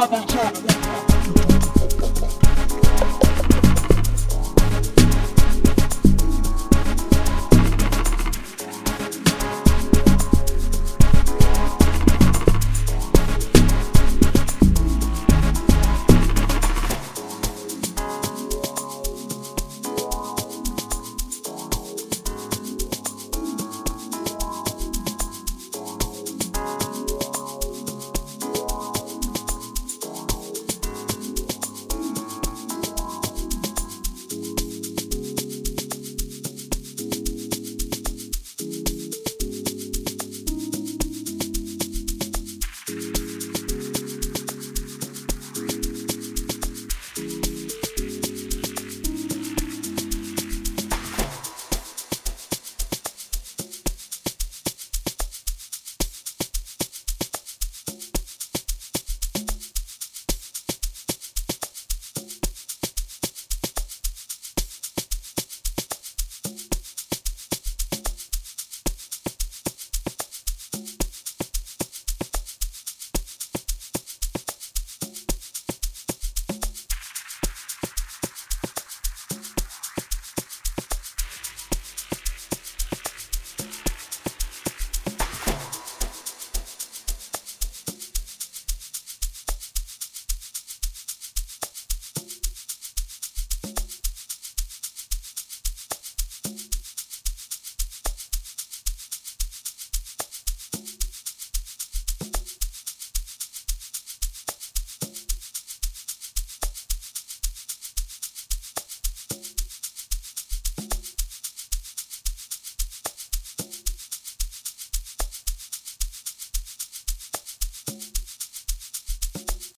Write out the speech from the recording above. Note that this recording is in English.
other tap.